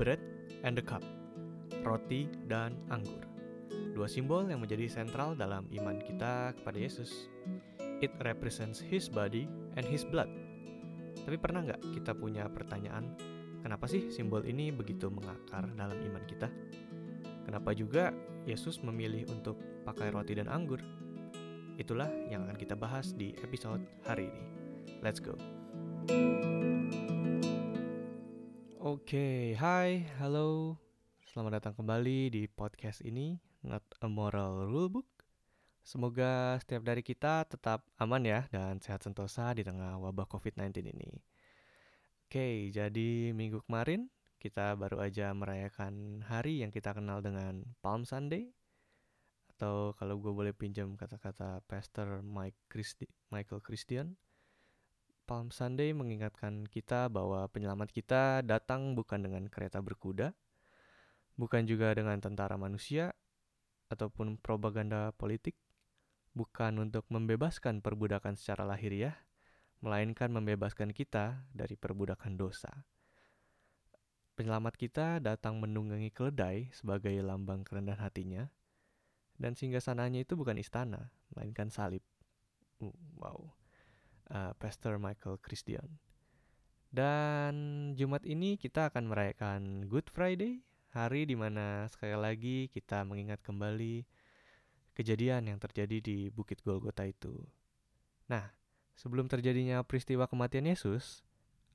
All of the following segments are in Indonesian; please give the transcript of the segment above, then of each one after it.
bread and the cup, roti dan anggur. Dua simbol yang menjadi sentral dalam iman kita kepada Yesus. It represents His body and His blood. Tapi pernah nggak kita punya pertanyaan, kenapa sih simbol ini begitu mengakar dalam iman kita? Kenapa juga Yesus memilih untuk pakai roti dan anggur? Itulah yang akan kita bahas di episode hari ini. Let's go. Oke, okay, hai, halo. Selamat datang kembali di podcast ini, Not a Moral Rulebook. Semoga setiap dari kita tetap aman ya dan sehat sentosa di tengah wabah COVID-19 ini. Oke, okay, jadi minggu kemarin kita baru aja merayakan hari yang kita kenal dengan Palm Sunday. Atau kalau gue boleh pinjam kata-kata Pastor Mike Christi Michael Christian, Palm Sunday mengingatkan kita bahwa penyelamat kita datang bukan dengan kereta berkuda, bukan juga dengan tentara manusia, ataupun propaganda politik, bukan untuk membebaskan perbudakan secara lahiriah, melainkan membebaskan kita dari perbudakan dosa. Penyelamat kita datang menunggangi keledai sebagai lambang kerendahan hatinya, dan sehingga sananya itu bukan istana, melainkan salib. Wow uh, Pastor Michael Christian. Dan Jumat ini kita akan merayakan Good Friday, hari di mana sekali lagi kita mengingat kembali kejadian yang terjadi di Bukit Golgota itu. Nah, sebelum terjadinya peristiwa kematian Yesus,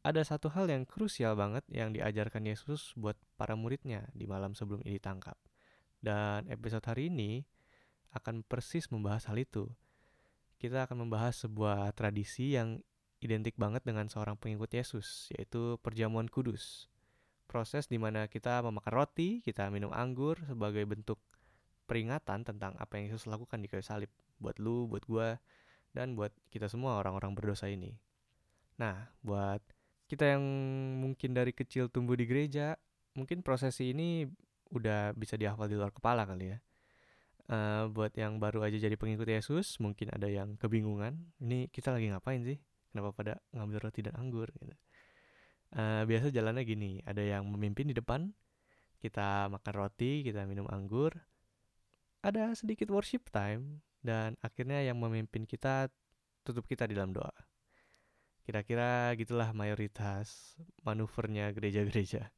ada satu hal yang krusial banget yang diajarkan Yesus buat para muridnya di malam sebelum ini ditangkap. Dan episode hari ini akan persis membahas hal itu kita akan membahas sebuah tradisi yang identik banget dengan seorang pengikut Yesus, yaitu perjamuan kudus. Proses di mana kita memakan roti, kita minum anggur sebagai bentuk peringatan tentang apa yang Yesus lakukan di kayu salib. Buat lu, buat gua, dan buat kita semua orang-orang berdosa ini. Nah, buat kita yang mungkin dari kecil tumbuh di gereja, mungkin prosesi ini udah bisa dihafal di luar kepala kali ya. Uh, buat yang baru aja jadi pengikut Yesus, mungkin ada yang kebingungan. Ini kita lagi ngapain sih? Kenapa pada ngambil roti dan anggur? Gitu. Uh, biasa jalannya gini, ada yang memimpin di depan, kita makan roti, kita minum anggur, ada sedikit worship time, dan akhirnya yang memimpin kita tutup kita di dalam doa. Kira-kira gitulah mayoritas manuvernya gereja-gereja.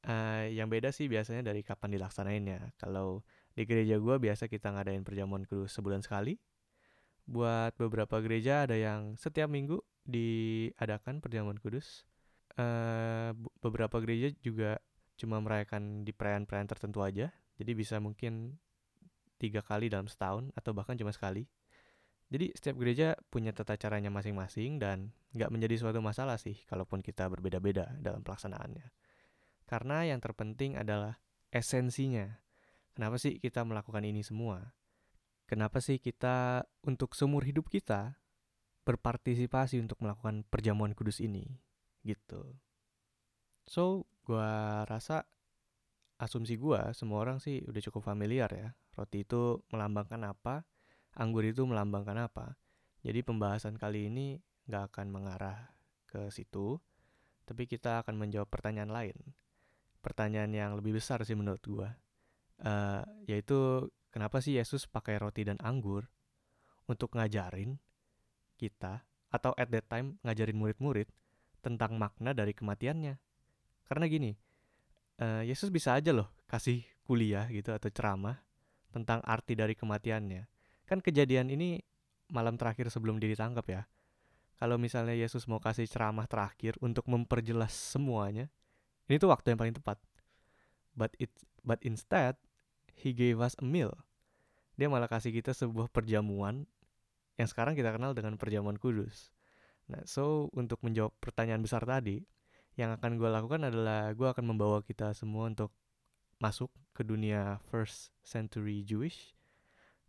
Uh, yang beda sih biasanya dari kapan dilaksanainnya. Kalau di gereja gue biasa kita ngadain perjamuan kudus sebulan sekali. Buat beberapa gereja ada yang setiap minggu diadakan perjamuan kudus. Uh, beberapa gereja juga cuma merayakan di perayaan-perayaan tertentu aja. Jadi bisa mungkin tiga kali dalam setahun atau bahkan cuma sekali. Jadi setiap gereja punya tata caranya masing-masing dan nggak menjadi suatu masalah sih kalaupun kita berbeda-beda dalam pelaksanaannya. Karena yang terpenting adalah esensinya. Kenapa sih kita melakukan ini semua? Kenapa sih kita untuk seumur hidup kita berpartisipasi untuk melakukan perjamuan kudus ini? Gitu. So, gua rasa asumsi gua semua orang sih udah cukup familiar ya. Roti itu melambangkan apa, anggur itu melambangkan apa. Jadi pembahasan kali ini nggak akan mengarah ke situ, tapi kita akan menjawab pertanyaan lain. Pertanyaan yang lebih besar sih menurut gua uh, yaitu kenapa sih Yesus pakai roti dan anggur untuk ngajarin kita atau at that time ngajarin murid-murid tentang makna dari kematiannya. Karena gini, uh, Yesus bisa aja loh kasih kuliah gitu atau ceramah tentang arti dari kematiannya. Kan kejadian ini malam terakhir sebelum dia ditangkap ya. Kalau misalnya Yesus mau kasih ceramah terakhir untuk memperjelas semuanya, ini tuh waktu yang paling tepat. But it but instead he gave us a meal. Dia malah kasih kita sebuah perjamuan yang sekarang kita kenal dengan perjamuan kudus. Nah, so untuk menjawab pertanyaan besar tadi, yang akan gue lakukan adalah gue akan membawa kita semua untuk masuk ke dunia first century Jewish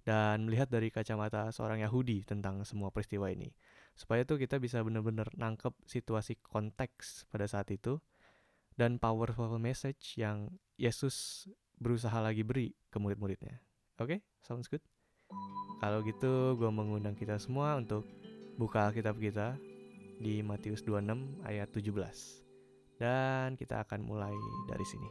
dan melihat dari kacamata seorang Yahudi tentang semua peristiwa ini. Supaya tuh kita bisa benar-benar nangkep situasi konteks pada saat itu dan powerful message yang Yesus berusaha lagi beri ke murid-muridnya. Oke, okay? sounds good. Kalau gitu, gue mengundang kita semua untuk buka Alkitab kita di Matius 26 ayat 17. Dan kita akan mulai dari sini.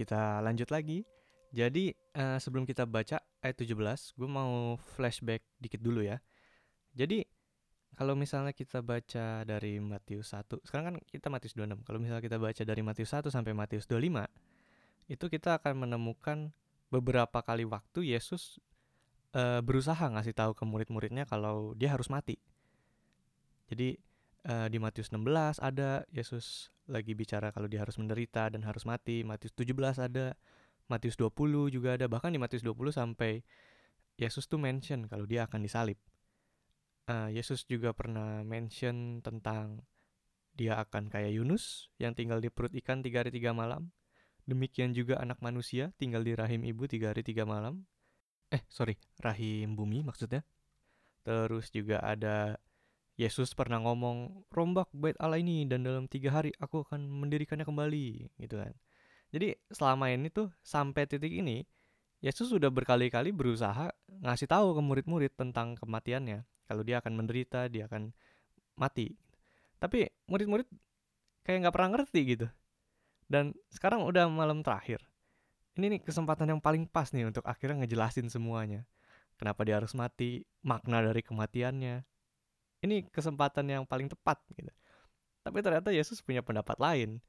Kita lanjut lagi. Jadi, uh, sebelum kita baca ayat 17, gue mau flashback dikit dulu ya. Jadi, kalau misalnya kita baca dari Matius 1, sekarang kan kita Matius 26. Kalau misalnya kita baca dari Matius 1 sampai Matius 25, itu kita akan menemukan beberapa kali waktu Yesus uh, berusaha ngasih tahu ke murid-muridnya kalau dia harus mati. Jadi, uh, di Matius 16 ada Yesus lagi bicara kalau dia harus menderita dan harus mati. Matius 17 ada, Matius 20 juga ada. Bahkan di Matius 20 sampai Yesus tuh mention kalau dia akan disalib. Uh, Yesus juga pernah mention tentang dia akan kayak Yunus yang tinggal di perut ikan tiga hari tiga malam. Demikian juga anak manusia tinggal di rahim ibu tiga hari tiga malam. Eh sorry, rahim bumi maksudnya. Terus juga ada Yesus pernah ngomong, rombak bait Allah ini dan dalam tiga hari aku akan mendirikannya kembali, gitu kan. Jadi selama ini tuh sampai titik ini, Yesus sudah berkali-kali berusaha ngasih tahu ke murid-murid tentang kematiannya. Kalau dia akan menderita, dia akan mati. Tapi murid-murid kayak nggak pernah ngerti gitu. Dan sekarang udah malam terakhir. Ini nih kesempatan yang paling pas nih untuk akhirnya ngejelasin semuanya. Kenapa dia harus mati, makna dari kematiannya, ini kesempatan yang paling tepat gitu. Tapi ternyata Yesus punya pendapat lain.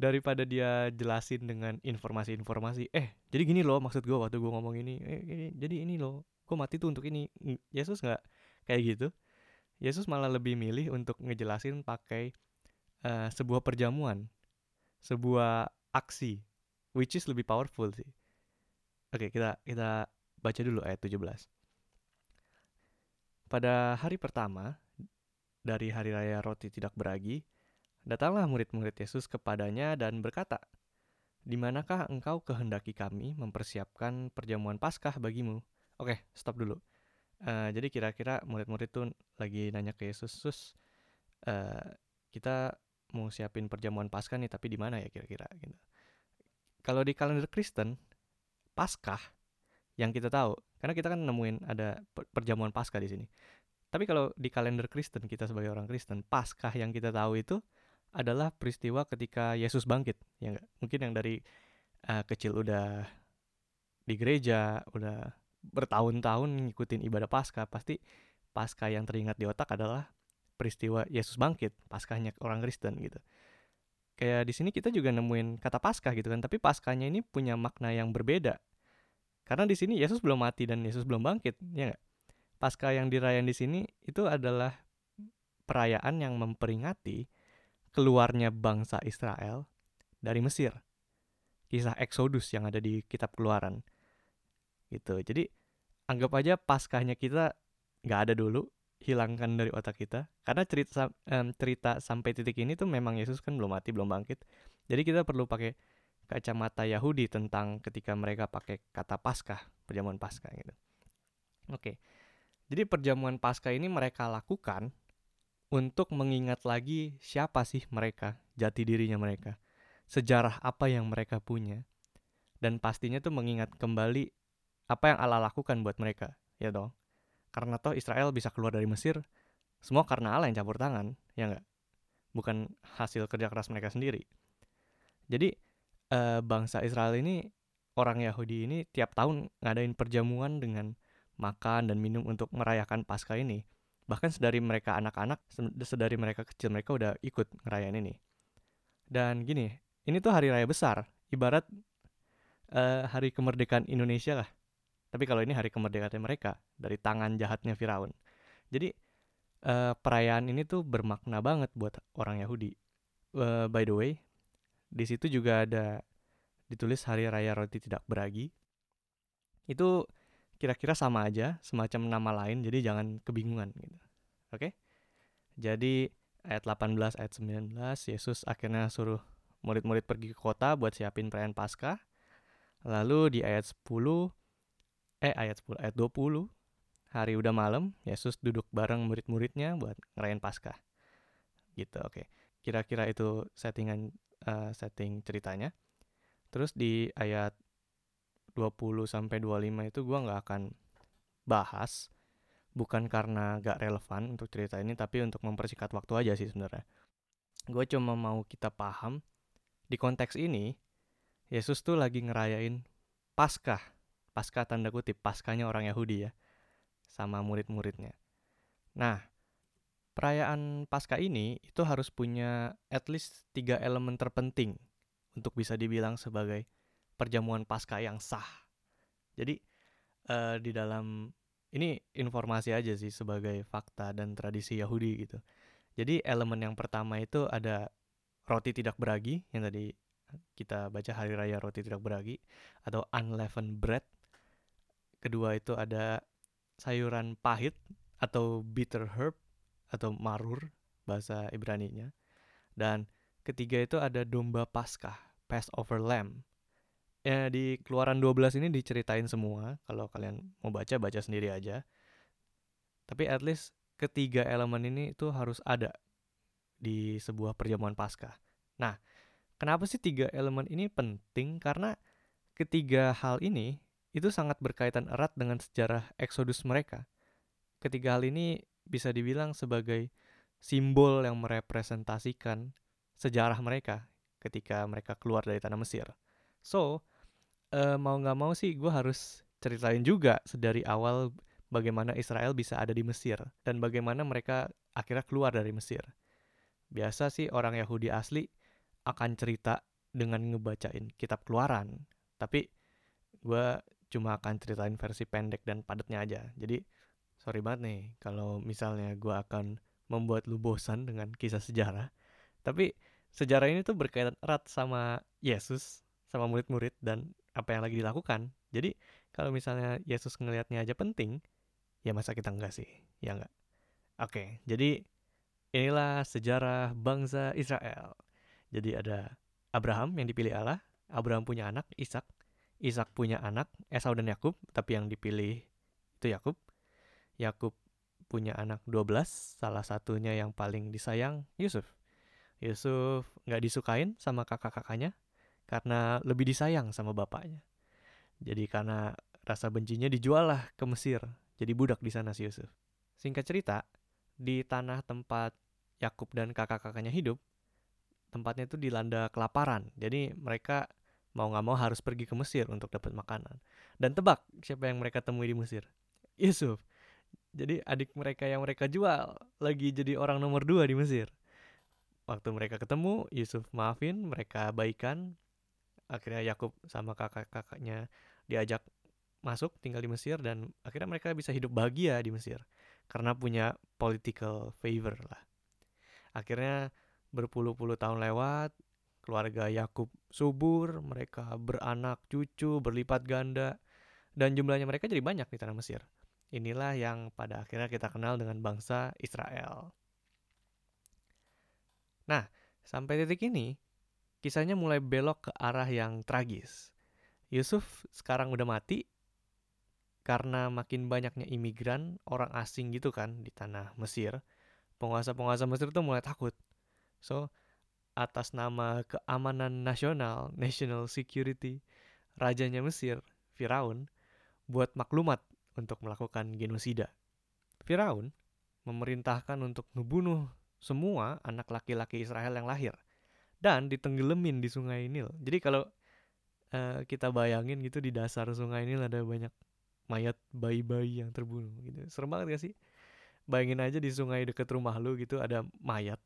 Daripada dia jelasin dengan informasi-informasi, eh jadi gini loh maksud gue waktu gue ngomong ini, eh, ini jadi ini loh, gue mati tuh untuk ini. Yesus nggak kayak gitu. Yesus malah lebih milih untuk ngejelasin pakai uh, sebuah perjamuan, sebuah aksi, which is lebih powerful sih. Oke, kita kita baca dulu ayat 17. Pada hari pertama dari hari raya roti tidak beragi, datanglah murid-murid Yesus kepadanya dan berkata, "Di manakah engkau kehendaki kami mempersiapkan perjamuan Paskah bagimu?" Oke, stop dulu. Uh, jadi kira-kira murid-murid itu lagi nanya ke Yesus, "Sus, uh, kita mau siapin perjamuan Paskah nih, tapi di mana ya kira-kira?" Gitu. Kalau di kalender Kristen, Paskah yang kita tahu karena kita kan nemuin ada perjamuan Paskah di sini. Tapi kalau di kalender Kristen kita sebagai orang Kristen, Paskah yang kita tahu itu adalah peristiwa ketika Yesus bangkit, ya enggak? Mungkin yang dari uh, kecil udah di gereja, udah bertahun-tahun ngikutin ibadah Paskah, pasti Paskah yang teringat di otak adalah peristiwa Yesus bangkit, Paskahnya orang Kristen gitu. Kayak di sini kita juga nemuin kata Paskah gitu kan, tapi Paskahnya ini punya makna yang berbeda karena di sini Yesus belum mati dan Yesus belum bangkit, ya nggak? Pasca yang dirayain di sini itu adalah perayaan yang memperingati keluarnya bangsa Israel dari Mesir. Kisah Exodus yang ada di kitab Keluaran. Gitu. Jadi anggap aja paskahnya kita nggak ada dulu, hilangkan dari otak kita. Karena cerita um, cerita sampai titik ini tuh memang Yesus kan belum mati, belum bangkit. Jadi kita perlu pakai kacamata Yahudi tentang ketika mereka pakai kata Paskah, perjamuan Paskah gitu. Oke. Jadi perjamuan Paskah ini mereka lakukan untuk mengingat lagi siapa sih mereka, jati dirinya mereka, sejarah apa yang mereka punya, dan pastinya tuh mengingat kembali apa yang Allah lakukan buat mereka, ya dong. Karena toh Israel bisa keluar dari Mesir, semua karena Allah yang campur tangan, ya enggak? Bukan hasil kerja keras mereka sendiri. Jadi uh, bangsa Israel ini orang Yahudi ini tiap tahun ngadain perjamuan dengan makan dan minum untuk merayakan Paskah ini. Bahkan sedari mereka anak-anak, sedari mereka kecil mereka udah ikut ngerayain ini. Dan gini, ini tuh hari raya besar, ibarat uh, hari kemerdekaan Indonesia lah. Tapi kalau ini hari kemerdekaan mereka dari tangan jahatnya Firaun. Jadi uh, perayaan ini tuh bermakna banget buat orang Yahudi. Uh, by the way, di situ juga ada ditulis hari raya roti tidak beragi. Itu kira-kira sama aja, semacam nama lain, jadi jangan kebingungan gitu. Oke? Jadi ayat 18 ayat 19 Yesus akhirnya suruh murid-murid pergi ke kota buat siapin perayaan Paskah. Lalu di ayat 10 eh ayat 10 ayat 20 hari udah malam Yesus duduk bareng murid-muridnya buat ngerayain Paskah. Gitu, oke. Kira-kira itu settingan uh, setting ceritanya. Terus di ayat 20 sampai 25 itu gua nggak akan bahas bukan karena gak relevan untuk cerita ini tapi untuk mempersingkat waktu aja sih sebenarnya. Gue cuma mau kita paham di konteks ini Yesus tuh lagi ngerayain Paskah. Paskah tanda kutip, Paskahnya orang Yahudi ya. Sama murid-muridnya. Nah, perayaan Paskah ini itu harus punya at least tiga elemen terpenting untuk bisa dibilang sebagai perjamuan Paskah yang sah. Jadi uh, di dalam ini informasi aja sih sebagai fakta dan tradisi Yahudi gitu. Jadi elemen yang pertama itu ada roti tidak beragi yang tadi kita baca hari raya roti tidak beragi atau unleavened bread. Kedua itu ada sayuran pahit atau bitter herb atau marur bahasa Ibrani-nya. Dan ketiga itu ada domba Paskah, Passover lamb. Ya di Keluaran 12 ini diceritain semua. Kalau kalian mau baca baca sendiri aja. Tapi at least ketiga elemen ini itu harus ada di sebuah perjamuan Paskah. Nah, Kenapa sih tiga elemen ini penting? Karena ketiga hal ini itu sangat berkaitan erat dengan sejarah Exodus mereka. Ketiga hal ini bisa dibilang sebagai simbol yang merepresentasikan sejarah mereka ketika mereka keluar dari tanah Mesir. So, uh, mau nggak mau sih gue harus ceritain juga dari awal bagaimana Israel bisa ada di Mesir dan bagaimana mereka akhirnya keluar dari Mesir. Biasa sih orang Yahudi asli akan cerita dengan ngebacain kitab keluaran tapi gue cuma akan ceritain versi pendek dan padatnya aja jadi sorry banget nih kalau misalnya gue akan membuat lu bosan dengan kisah sejarah tapi sejarah ini tuh berkaitan erat sama Yesus sama murid-murid dan apa yang lagi dilakukan. Jadi kalau misalnya Yesus ngelihatnya aja penting ya masa kita enggak sih? Ya enggak? Oke jadi inilah sejarah bangsa Israel. Jadi ada Abraham yang dipilih Allah, Abraham punya anak Ishak, Ishak punya anak Esau dan Yakub, tapi yang dipilih itu Yakub. Yakub punya anak 12, salah satunya yang paling disayang Yusuf. Yusuf nggak disukain sama kakak-kakaknya karena lebih disayang sama bapaknya. Jadi karena rasa bencinya dijual lah ke Mesir, jadi budak di sana si Yusuf. Singkat cerita, di tanah tempat Yakub dan kakak-kakaknya hidup, tempatnya itu dilanda kelaparan. Jadi mereka mau nggak mau harus pergi ke Mesir untuk dapat makanan. Dan tebak siapa yang mereka temui di Mesir? Yusuf. Jadi adik mereka yang mereka jual lagi jadi orang nomor dua di Mesir. Waktu mereka ketemu, Yusuf maafin, mereka baikan. Akhirnya Yakub sama kakak-kakaknya diajak masuk tinggal di Mesir dan akhirnya mereka bisa hidup bahagia di Mesir karena punya political favor lah. Akhirnya berpuluh-puluh tahun lewat, keluarga Yakub subur, mereka beranak cucu, berlipat ganda, dan jumlahnya mereka jadi banyak di tanah Mesir. Inilah yang pada akhirnya kita kenal dengan bangsa Israel. Nah, sampai titik ini, kisahnya mulai belok ke arah yang tragis. Yusuf sekarang udah mati karena makin banyaknya imigran, orang asing gitu kan di tanah Mesir. Penguasa-penguasa Mesir tuh mulai takut So, atas nama keamanan nasional, national security, rajanya Mesir, Firaun, buat maklumat untuk melakukan genosida. Firaun memerintahkan untuk membunuh semua anak laki-laki Israel yang lahir dan ditenggelamin di sungai Nil. Jadi kalau uh, kita bayangin gitu di dasar sungai Nil ada banyak mayat bayi-bayi yang terbunuh gitu. Serem banget gak sih? Bayangin aja di sungai deket rumah lu gitu ada mayat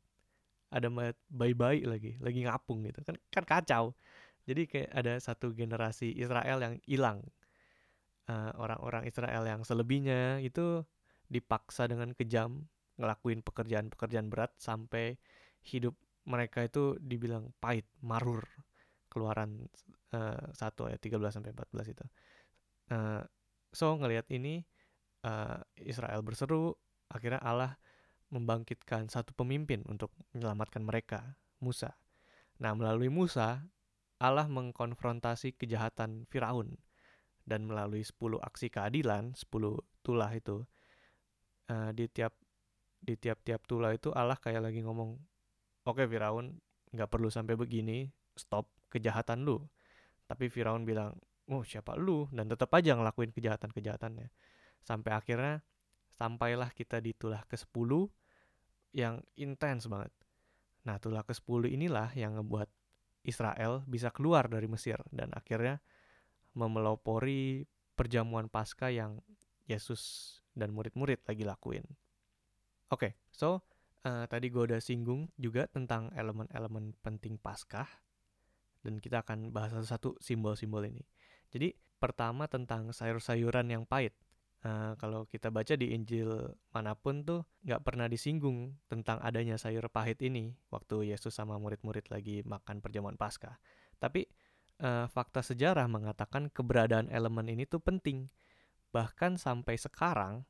ada bayi-bayi lagi lagi ngapung gitu kan kan kacau jadi kayak ada satu generasi Israel yang hilang uh, orang-orang Israel yang selebihnya itu dipaksa dengan kejam ngelakuin pekerjaan-pekerjaan berat sampai hidup mereka itu dibilang pahit marur. Keluaran uh, satu ayat 13 sampai 14 itu. Uh, so ngelihat ini uh, Israel berseru akhirnya Allah membangkitkan satu pemimpin untuk menyelamatkan mereka, Musa. Nah, melalui Musa, Allah mengkonfrontasi kejahatan Firaun dan melalui 10 aksi keadilan, 10 tulah itu uh, di tiap di tiap-tiap tulah itu Allah kayak lagi ngomong, "Oke okay, Firaun, nggak perlu sampai begini, stop kejahatan lu." Tapi Firaun bilang, "Oh, siapa lu?" dan tetap aja ngelakuin kejahatan-kejahatannya. Sampai akhirnya sampailah kita di tulah ke-10 yang intens banget. Nah, tulah ke-10 inilah yang ngebuat Israel bisa keluar dari Mesir dan akhirnya memelopori perjamuan Paskah yang Yesus dan murid-murid lagi lakuin. Oke, okay, so uh, tadi gue udah singgung juga tentang elemen-elemen penting Paskah dan kita akan bahas satu-satu simbol-simbol ini. Jadi pertama tentang sayur-sayuran yang pahit. Uh, kalau kita baca di Injil mana pun tuh nggak pernah disinggung tentang adanya sayur pahit ini waktu Yesus sama murid-murid lagi makan perjamuan Paskah. Tapi uh, fakta sejarah mengatakan keberadaan elemen ini tuh penting. Bahkan sampai sekarang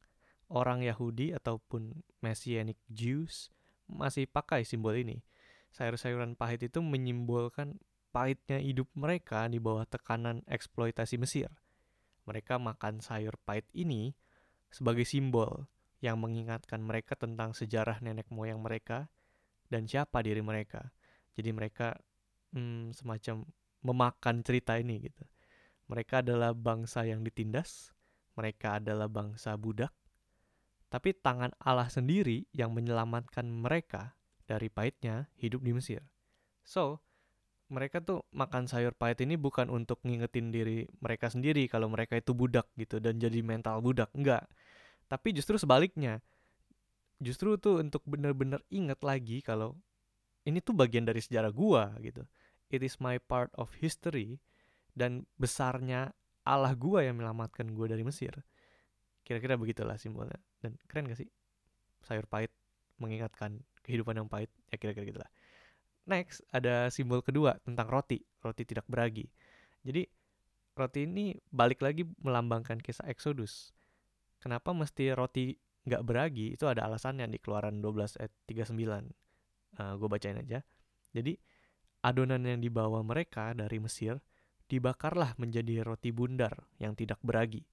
orang Yahudi ataupun Messianic Jews masih pakai simbol ini. Sayur-sayuran pahit itu menyimbolkan pahitnya hidup mereka di bawah tekanan eksploitasi Mesir mereka makan sayur pahit ini sebagai simbol yang mengingatkan mereka tentang sejarah nenek moyang mereka dan siapa diri mereka. Jadi mereka hmm, semacam memakan cerita ini gitu. Mereka adalah bangsa yang ditindas, mereka adalah bangsa budak, tapi tangan Allah sendiri yang menyelamatkan mereka dari pahitnya hidup di Mesir. So, mereka tuh makan sayur pahit ini bukan untuk ngingetin diri mereka sendiri kalau mereka itu budak gitu dan jadi mental budak enggak tapi justru sebaliknya justru tuh untuk bener-bener inget lagi kalau ini tuh bagian dari sejarah gua gitu it is my part of history dan besarnya Allah gua yang menyelamatkan gua dari Mesir kira-kira begitulah simbolnya dan keren gak sih sayur pahit mengingatkan kehidupan yang pahit ya kira-kira gitulah Next, ada simbol kedua tentang roti, roti tidak beragi. Jadi, roti ini balik lagi melambangkan kisah Exodus. Kenapa mesti roti nggak beragi? Itu ada alasannya di Keluaran 12 ayat 39. Uh, gue bacain aja. Jadi, adonan yang dibawa mereka dari Mesir dibakarlah menjadi roti bundar yang tidak beragi.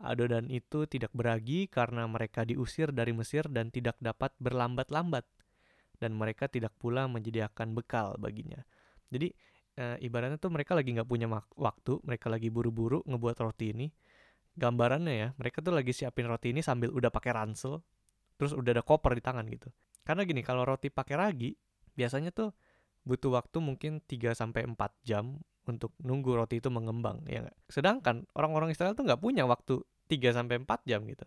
Adonan itu tidak beragi karena mereka diusir dari Mesir dan tidak dapat berlambat-lambat dan mereka tidak pula menyediakan bekal baginya. Jadi e, ibaratnya tuh mereka lagi nggak punya waktu, mereka lagi buru-buru ngebuat roti ini. Gambarannya ya, mereka tuh lagi siapin roti ini sambil udah pakai ransel, terus udah ada koper di tangan gitu. Karena gini, kalau roti pakai ragi, biasanya tuh butuh waktu mungkin 3 sampai 4 jam untuk nunggu roti itu mengembang ya? Sedangkan orang-orang Israel tuh nggak punya waktu 3 sampai 4 jam gitu.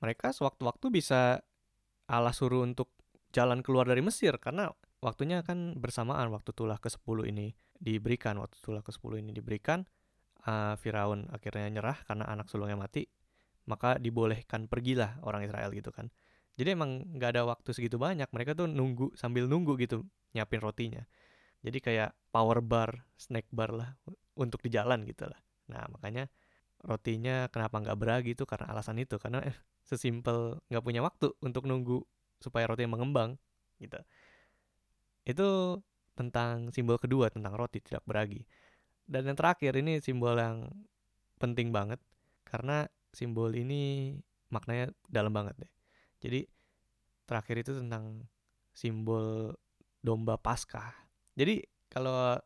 Mereka sewaktu-waktu bisa Allah suruh untuk jalan keluar dari Mesir karena waktunya kan bersamaan waktu tulah ke-10 ini diberikan waktu tulah ke-10 ini diberikan uh, Firaun akhirnya nyerah karena anak sulungnya mati maka dibolehkan pergilah orang Israel gitu kan jadi emang nggak ada waktu segitu banyak mereka tuh nunggu sambil nunggu gitu nyiapin rotinya jadi kayak power bar snack bar lah untuk di jalan gitu lah nah makanya rotinya kenapa nggak beragi itu karena alasan itu karena eh, sesimpel nggak punya waktu untuk nunggu supaya roti mengembang gitu. Itu tentang simbol kedua tentang roti tidak beragi. Dan yang terakhir ini simbol yang penting banget karena simbol ini maknanya dalam banget deh. Jadi terakhir itu tentang simbol domba Paskah. Jadi kalau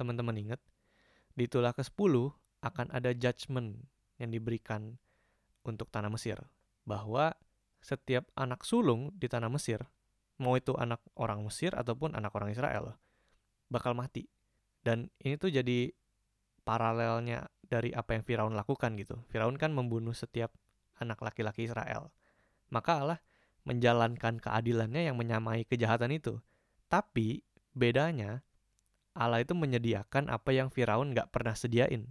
teman-teman ingat di tulah ke-10 akan ada judgment yang diberikan untuk tanah Mesir bahwa setiap anak sulung di tanah Mesir, mau itu anak orang Mesir ataupun anak orang Israel, bakal mati. Dan ini tuh jadi paralelnya dari apa yang Firaun lakukan gitu. Firaun kan membunuh setiap anak laki-laki Israel. Maka Allah menjalankan keadilannya yang menyamai kejahatan itu. Tapi bedanya Allah itu menyediakan apa yang Firaun nggak pernah sediain,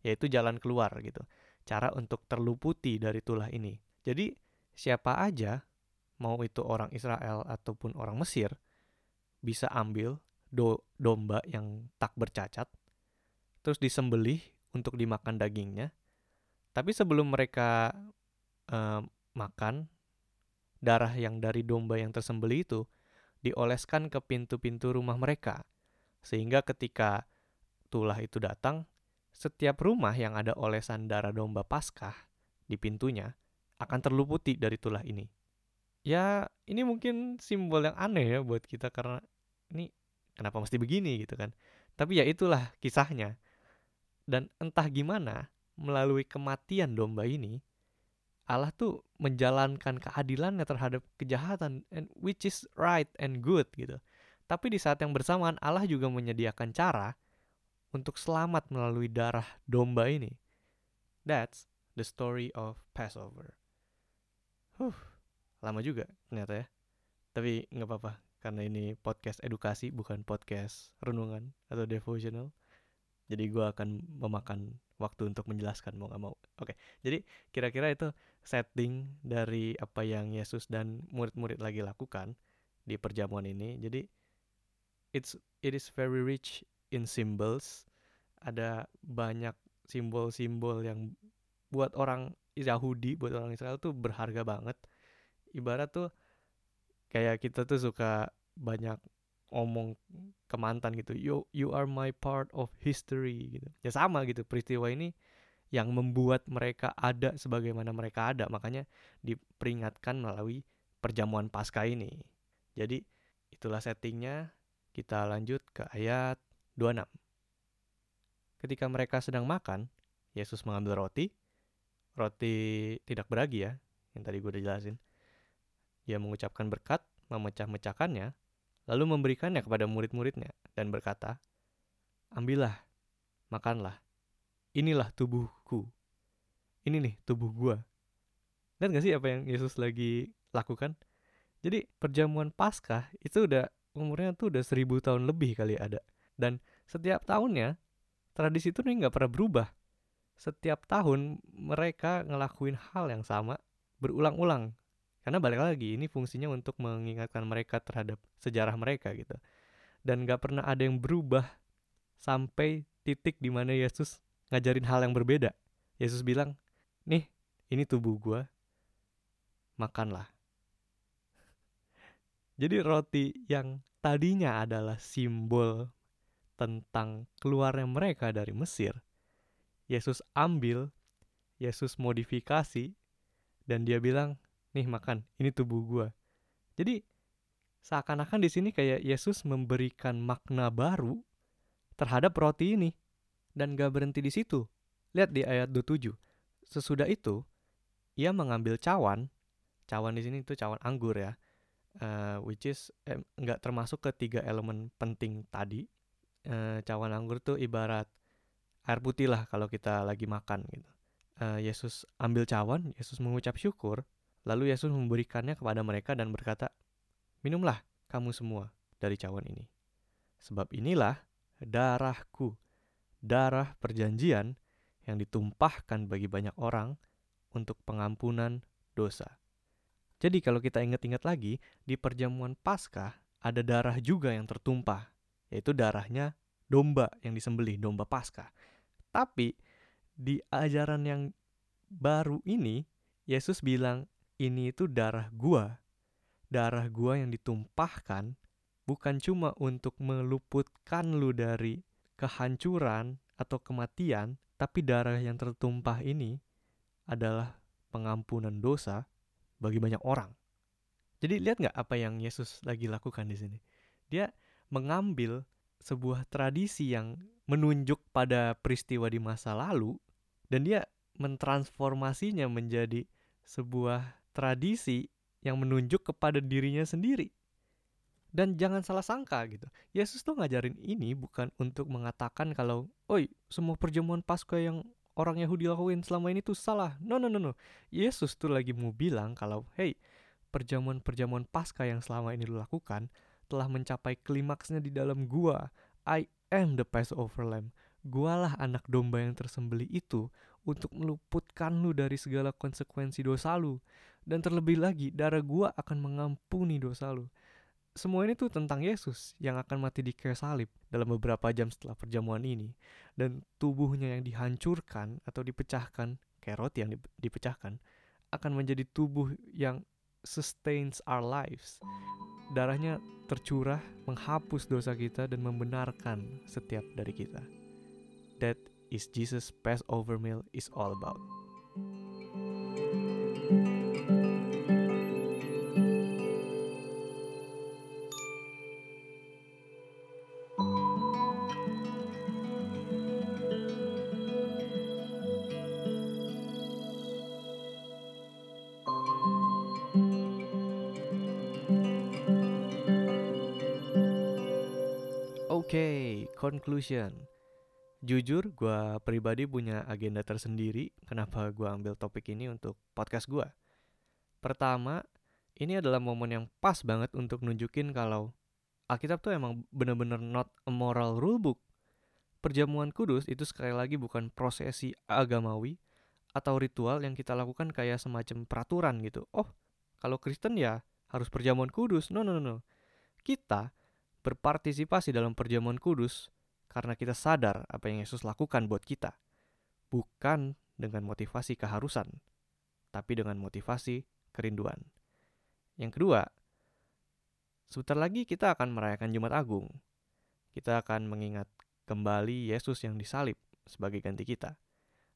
yaitu jalan keluar gitu. Cara untuk terluputi dari tulah ini. Jadi siapa aja, mau itu orang Israel ataupun orang Mesir, bisa ambil do domba yang tak bercacat, terus disembelih untuk dimakan dagingnya. Tapi sebelum mereka uh, makan, darah yang dari domba yang tersembelih itu dioleskan ke pintu-pintu rumah mereka, Sehingga ketika tulah itu datang, setiap rumah yang ada olesan darah domba Paskah di pintunya akan terluputi dari tulah ini. Ya, ini mungkin simbol yang aneh ya buat kita karena ini kenapa mesti begini gitu kan. Tapi ya itulah kisahnya. Dan entah gimana, melalui kematian domba ini, Allah tuh menjalankan keadilannya terhadap kejahatan and which is right and good gitu. Tapi di saat yang bersamaan Allah juga menyediakan cara untuk selamat melalui darah domba ini. That's the story of Passover. Huh, lama juga ternyata ya. Tapi nggak apa-apa karena ini podcast edukasi bukan podcast renungan atau devotional. Jadi gue akan memakan waktu untuk menjelaskan mau gak mau. Oke, jadi kira-kira itu setting dari apa yang Yesus dan murid-murid lagi lakukan di perjamuan ini. Jadi it's it is very rich in symbols. Ada banyak simbol-simbol yang buat orang Yahudi, buat orang Israel tuh berharga banget. Ibarat tuh kayak kita tuh suka banyak omong ke mantan gitu you you are my part of history gitu. Ya sama gitu peristiwa ini yang membuat mereka ada sebagaimana mereka ada makanya diperingatkan melalui perjamuan pasca ini. Jadi itulah settingnya. Kita lanjut ke ayat 26 ketika mereka sedang makan Yesus mengambil roti. Roti tidak beragi ya yang tadi gue udah jelasin. Dia mengucapkan berkat memecah-mecahkannya lalu memberikannya kepada murid-muridnya dan berkata, Ambillah, makanlah, inilah tubuhku. Ini nih tubuh gua. Dan gak sih apa yang Yesus lagi lakukan? Jadi perjamuan Paskah itu udah umurnya tuh udah seribu tahun lebih kali ada. Dan setiap tahunnya tradisi itu nih nggak pernah berubah. Setiap tahun mereka ngelakuin hal yang sama berulang-ulang karena balik lagi, ini fungsinya untuk mengingatkan mereka terhadap sejarah mereka gitu. Dan gak pernah ada yang berubah sampai titik di mana Yesus ngajarin hal yang berbeda. Yesus bilang, nih ini tubuh gue, makanlah. Jadi roti yang tadinya adalah simbol tentang keluarnya mereka dari Mesir, Yesus ambil, Yesus modifikasi, dan dia bilang, nih makan ini tubuh gue jadi seakan-akan di sini kayak Yesus memberikan makna baru terhadap roti ini dan gak berhenti di situ. Lihat di ayat 27 sesudah itu ia mengambil cawan. Cawan di sini itu cawan anggur ya uh, which is eh, nggak termasuk ketiga elemen penting tadi. Uh, cawan anggur tuh ibarat air putih lah kalau kita lagi makan gitu. Uh, Yesus ambil cawan Yesus mengucap syukur Lalu Yesus memberikannya kepada mereka dan berkata, Minumlah kamu semua dari cawan ini. Sebab inilah darahku, darah perjanjian yang ditumpahkan bagi banyak orang untuk pengampunan dosa. Jadi kalau kita ingat-ingat lagi, di perjamuan Paskah ada darah juga yang tertumpah, yaitu darahnya domba yang disembelih, domba Paskah. Tapi di ajaran yang baru ini, Yesus bilang ini itu darah gua. Darah gua yang ditumpahkan bukan cuma untuk meluputkan lu dari kehancuran atau kematian, tapi darah yang tertumpah ini adalah pengampunan dosa bagi banyak orang. Jadi lihat nggak apa yang Yesus lagi lakukan di sini? Dia mengambil sebuah tradisi yang menunjuk pada peristiwa di masa lalu dan dia mentransformasinya menjadi sebuah tradisi yang menunjuk kepada dirinya sendiri. Dan jangan salah sangka gitu. Yesus tuh ngajarin ini bukan untuk mengatakan kalau, oi semua perjamuan Paskah yang orang Yahudi lakuin selama ini tuh salah. No, no, no, no. Yesus tuh lagi mau bilang kalau, hey, perjamuan-perjamuan Paskah yang selama ini lu lakukan telah mencapai klimaksnya di dalam gua. I am the Passover Lamb. Gualah anak domba yang tersembeli itu untuk meluputkan lu dari segala konsekuensi dosa lu. Dan terlebih lagi, darah gua akan mengampuni dosa lu. Semua ini tuh tentang Yesus yang akan mati di kayu salib dalam beberapa jam setelah perjamuan ini. Dan tubuhnya yang dihancurkan atau dipecahkan, kayak roti yang dipecahkan, akan menjadi tubuh yang sustains our lives. Darahnya tercurah menghapus dosa kita dan membenarkan setiap dari kita. That is Jesus Passover meal is all about. Oke, Jujur, gue pribadi punya agenda tersendiri kenapa gue ambil topik ini untuk podcast gue. Pertama, ini adalah momen yang pas banget untuk nunjukin kalau Alkitab tuh emang bener-bener not a moral rule book. Perjamuan kudus itu sekali lagi bukan prosesi agamawi atau ritual yang kita lakukan kayak semacam peraturan gitu. Oh, kalau Kristen ya harus perjamuan kudus. No, no, no, no. Kita berpartisipasi dalam perjamuan kudus karena kita sadar apa yang Yesus lakukan buat kita. Bukan dengan motivasi keharusan, tapi dengan motivasi kerinduan. Yang kedua, sebentar lagi kita akan merayakan Jumat Agung. Kita akan mengingat kembali Yesus yang disalib sebagai ganti kita.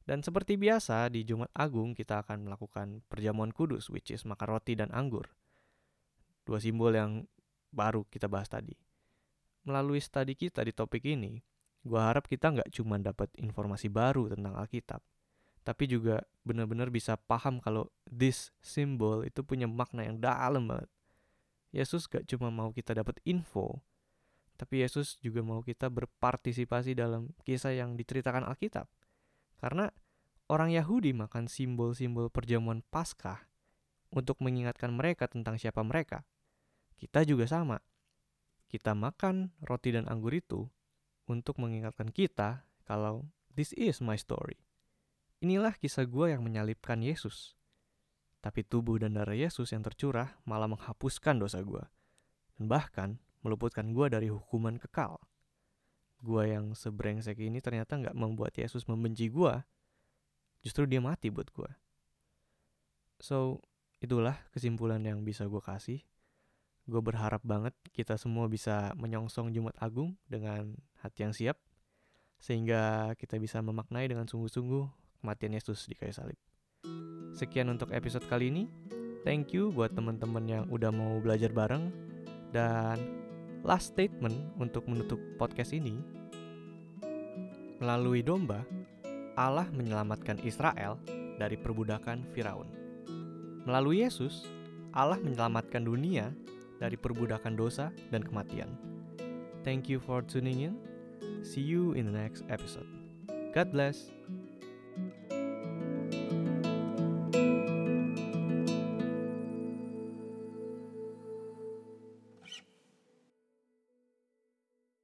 Dan seperti biasa di Jumat Agung kita akan melakukan perjamuan kudus which is makan roti dan anggur. Dua simbol yang baru kita bahas tadi melalui studi kita di topik ini, gue harap kita nggak cuma dapat informasi baru tentang Alkitab, tapi juga benar-benar bisa paham kalau this symbol itu punya makna yang dalam banget. Yesus gak cuma mau kita dapat info, tapi Yesus juga mau kita berpartisipasi dalam kisah yang diceritakan Alkitab. Karena orang Yahudi makan simbol-simbol perjamuan Paskah untuk mengingatkan mereka tentang siapa mereka. Kita juga sama kita makan roti dan anggur itu untuk mengingatkan kita kalau this is my story. Inilah kisah gue yang menyalibkan Yesus. Tapi tubuh dan darah Yesus yang tercurah malah menghapuskan dosa gue. Dan bahkan meluputkan gue dari hukuman kekal. Gue yang sebrengsek ini ternyata nggak membuat Yesus membenci gue. Justru dia mati buat gue. So, itulah kesimpulan yang bisa gue kasih gue berharap banget kita semua bisa menyongsong Jumat Agung dengan hati yang siap sehingga kita bisa memaknai dengan sungguh-sungguh kematian Yesus di kayu salib. Sekian untuk episode kali ini. Thank you buat teman-teman yang udah mau belajar bareng dan last statement untuk menutup podcast ini. Melalui domba, Allah menyelamatkan Israel dari perbudakan Firaun. Melalui Yesus, Allah menyelamatkan dunia dari perbudakan dosa dan kematian. Thank you for tuning in. See you in the next episode. God bless.